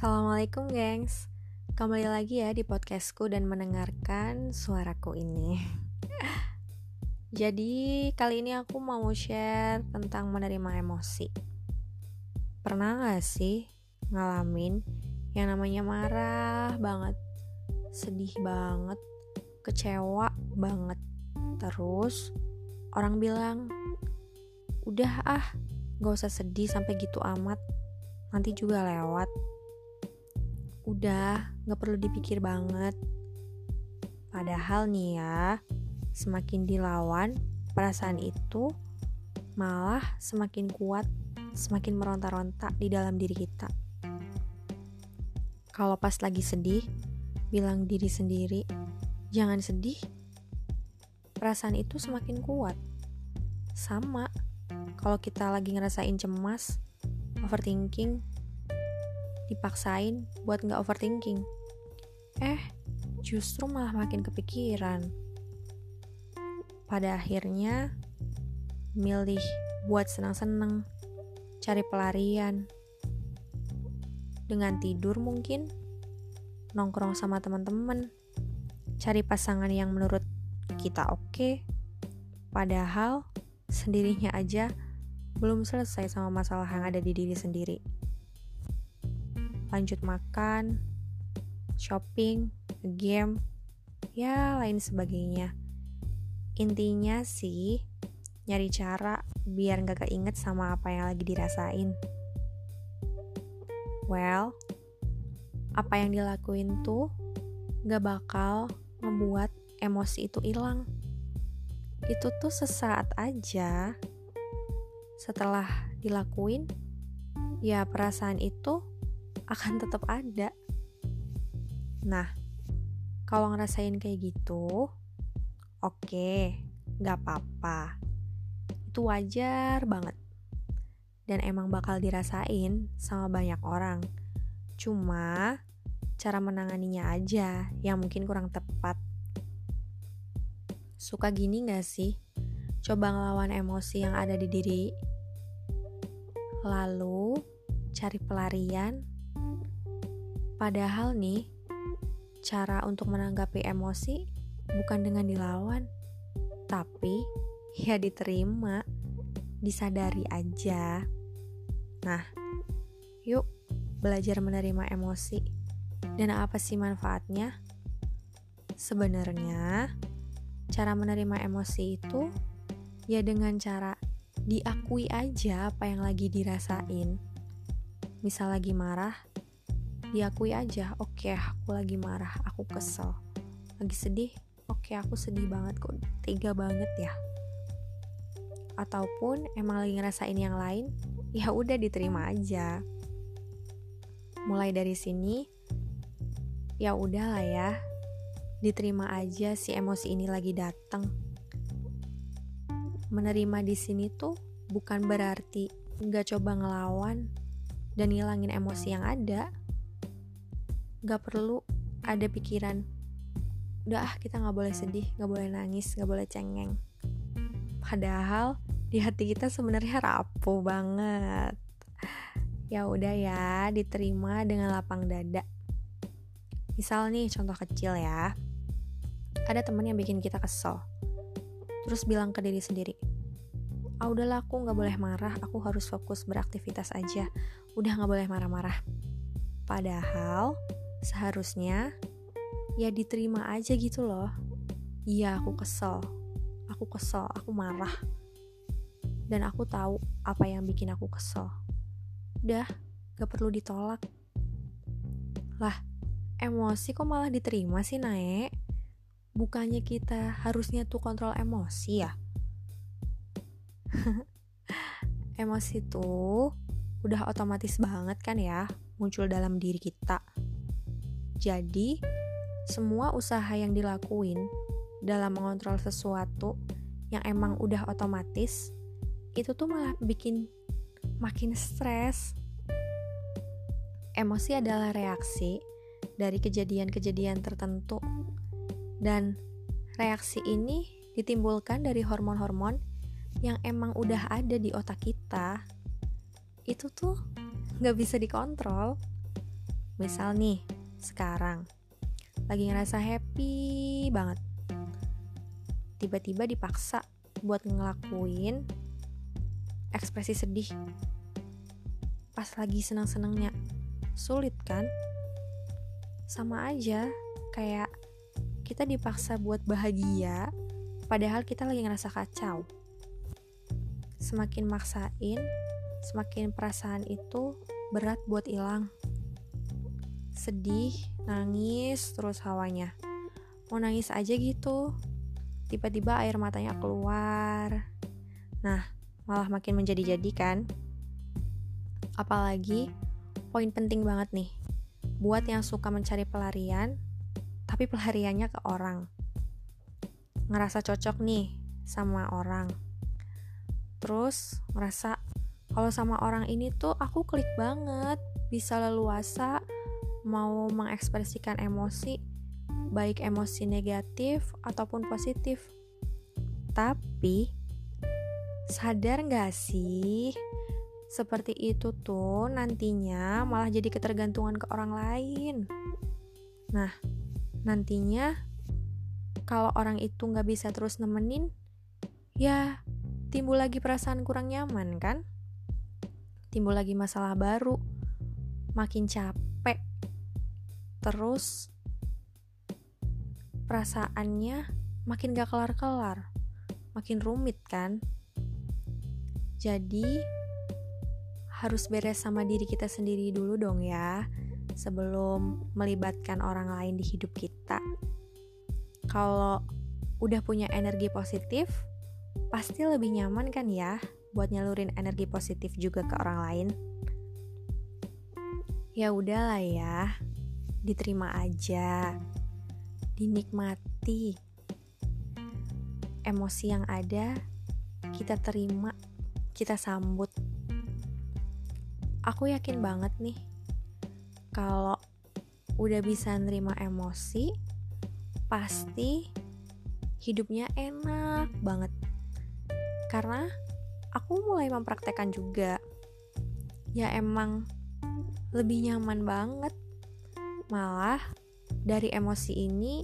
Assalamualaikum gengs. Kembali lagi ya di podcastku dan mendengarkan suaraku ini. Jadi kali ini aku mau share tentang menerima emosi. Pernah gak sih ngalamin yang namanya marah banget Sedih banget, kecewa banget? Terus orang bilang Udah ah, gak usah sedih sampai gitu amat. Nanti juga lewat udah gak perlu dipikir banget. Padahal nih ya, semakin dilawan, perasaan itu malah semakin kuat, semakin meronta-ronta di dalam diri kita. Kalau pas lagi sedih, bilang diri sendiri, jangan sedih. Perasaan itu semakin kuat. Sama, kalau kita lagi ngerasain cemas, overthinking, dipaksain buat nggak overthinking. Eh, justru malah makin kepikiran. Pada akhirnya, milih buat senang-senang, cari pelarian. Dengan tidur mungkin, nongkrong sama teman-teman, cari pasangan yang menurut kita oke, okay, padahal sendirinya aja belum selesai sama masalah yang ada di diri sendiri lanjut makan, shopping, game, ya lain sebagainya. Intinya sih, nyari cara biar gak keinget sama apa yang lagi dirasain. Well, apa yang dilakuin tuh gak bakal ngebuat emosi itu hilang. Itu tuh sesaat aja. Setelah dilakuin, ya perasaan itu akan tetap ada. Nah, kalau ngerasain kayak gitu, oke, okay, gak apa-apa. Itu wajar banget. Dan emang bakal dirasain sama banyak orang. Cuma, cara menanganinya aja yang mungkin kurang tepat. Suka gini gak sih? Coba ngelawan emosi yang ada di diri. Lalu, cari pelarian Padahal nih, cara untuk menanggapi emosi bukan dengan dilawan, tapi ya diterima, disadari aja. Nah, yuk belajar menerima emosi. Dan apa sih manfaatnya? Sebenarnya, cara menerima emosi itu ya dengan cara diakui aja apa yang lagi dirasain. Misal lagi marah, diakui aja oke okay, aku lagi marah aku kesel. Lagi sedih oke okay, aku sedih banget kok tega banget ya. Ataupun emang lagi ngerasain yang lain ya udah diterima aja. Mulai dari sini ya udahlah ya diterima aja si emosi ini lagi datang. Menerima di sini tuh bukan berarti nggak coba ngelawan dan ngilangin emosi yang ada gak perlu ada pikiran. Udah ah kita nggak boleh sedih nggak boleh nangis nggak boleh cengeng. Padahal di hati kita sebenarnya rapuh banget. Ya udah ya diterima dengan lapang dada. Misal nih contoh kecil ya. Ada temen yang bikin kita kesel. Terus bilang ke diri sendiri ah udahlah aku nggak boleh marah aku harus fokus beraktivitas aja. Udah nggak boleh marah-marah. Padahal seharusnya ya diterima aja gitu loh. Iya aku kesel. Aku kesel aku marah. Dan aku tahu apa yang bikin aku kesel. Udah gak perlu ditolak. Lah emosi kok malah diterima sih naik bukannya kita harusnya tuh kontrol emosi ya? Emosi tuh udah otomatis banget kan ya muncul dalam diri kita jadi, semua usaha yang dilakuin dalam mengontrol sesuatu yang emang udah otomatis, itu tuh malah bikin makin stres. Emosi adalah reaksi dari kejadian-kejadian tertentu, dan reaksi ini ditimbulkan dari hormon-hormon yang emang udah ada di otak kita. Itu tuh gak bisa dikontrol misal nih, sekarang lagi ngerasa happy banget. Tiba-tiba dipaksa buat ngelakuin ekspresi sedih pas lagi senang-senangnya. Sulit kan? Sama aja kayak kita dipaksa buat bahagia padahal kita lagi ngerasa kacau. Semakin maksain, semakin perasaan itu berat buat hilang. Sedih, nangis terus hawanya. Mau nangis aja gitu. Tiba-tiba air matanya keluar. Nah, malah makin menjadi-jadi kan? Apalagi poin penting banget nih buat yang suka mencari pelarian, tapi pelariannya ke orang. Ngerasa cocok nih sama orang. Terus ngerasa kalau sama orang ini tuh aku klik banget, bisa leluasa mau mengekspresikan emosi, baik emosi negatif ataupun positif. Tapi, sadar gak sih? Seperti itu tuh nantinya malah jadi ketergantungan ke orang lain. Nah, nantinya kalau orang itu gak bisa terus nemenin, ya timbul lagi perasaan kurang nyaman kan? timbul lagi masalah baru, makin capek, terus perasaannya makin gak kelar-kelar, makin rumit kan? Jadi, harus beres sama diri kita sendiri dulu dong ya, sebelum melibatkan orang lain di hidup kita. Kalau udah punya energi positif, pasti lebih nyaman kan ya buat nyalurin energi positif juga ke orang lain. Ya udahlah ya, diterima aja, dinikmati. Emosi yang ada, kita terima, kita sambut. Aku yakin banget nih, kalau udah bisa nerima emosi, pasti hidupnya enak banget. Karena aku mulai mempraktekkan juga ya emang lebih nyaman banget malah dari emosi ini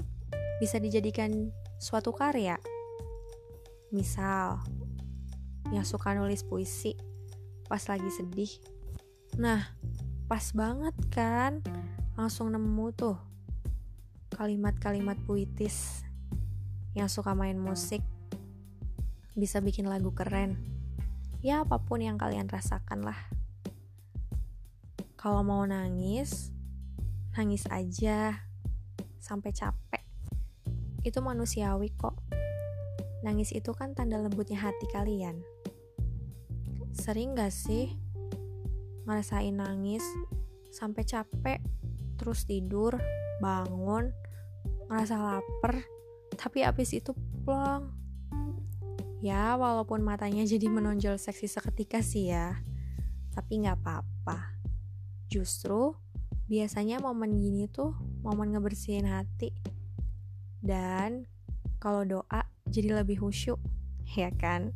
bisa dijadikan suatu karya. Misal yang suka nulis puisi pas lagi sedih. Nah pas banget kan langsung nemu tuh kalimat-kalimat puitis yang suka main musik bisa bikin lagu keren. Ya apa pun yang kalian rasakan lah. Kalau mau nangis nangis aja sampai capek itu manusiawi kok nangis itu kan tanda lembutnya hati kalian sering gak sih ngerasain nangis sampai capek terus tidur bangun ngerasa lapar tapi abis itu plong Ya, walaupun matanya jadi menonjol seksi seketika sih ya. Tapi nggak apa-apa. Justru biasanya momen gini tuh momen ngebersihin hati. Dan kalau doa jadi lebih khusyuk, ya kan?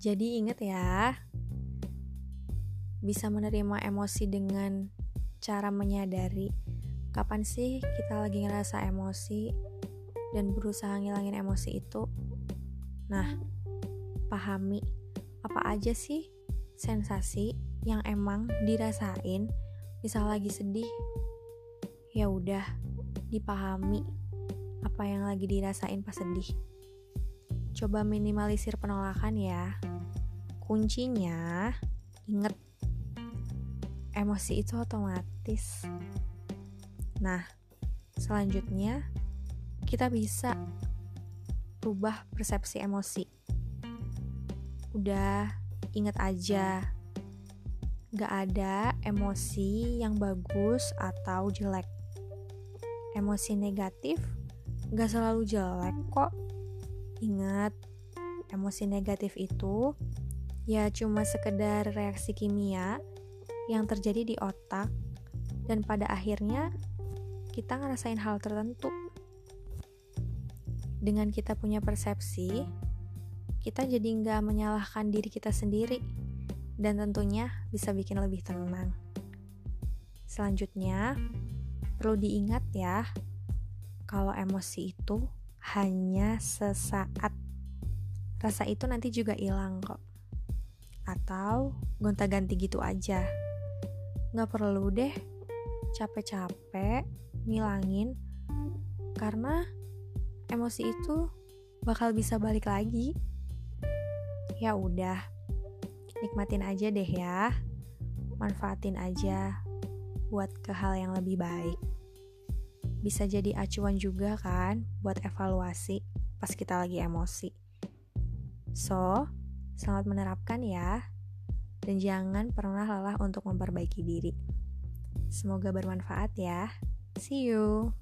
Jadi inget ya, bisa menerima emosi dengan cara menyadari kapan sih kita lagi ngerasa emosi dan berusaha ngilangin emosi itu. Nah, pahami apa aja sih sensasi yang emang dirasain misal lagi sedih. Ya udah, dipahami apa yang lagi dirasain pas sedih. Coba minimalisir penolakan ya. Kuncinya inget emosi itu otomatis. Nah, selanjutnya kita bisa rubah persepsi emosi. Udah inget aja, gak ada emosi yang bagus atau jelek. Emosi negatif gak selalu jelek kok. Ingat, emosi negatif itu ya cuma sekedar reaksi kimia yang terjadi di otak dan pada akhirnya kita ngerasain hal tertentu dengan kita punya persepsi, kita jadi nggak menyalahkan diri kita sendiri dan tentunya bisa bikin lebih tenang. Selanjutnya, perlu diingat ya, kalau emosi itu hanya sesaat. Rasa itu nanti juga hilang kok. Atau gonta-ganti gitu aja. Nggak perlu deh capek-capek ngilangin karena emosi itu bakal bisa balik lagi. Ya udah, nikmatin aja deh ya. Manfaatin aja buat ke hal yang lebih baik. Bisa jadi acuan juga kan buat evaluasi pas kita lagi emosi. So, selamat menerapkan ya. Dan jangan pernah lelah untuk memperbaiki diri. Semoga bermanfaat ya. See you.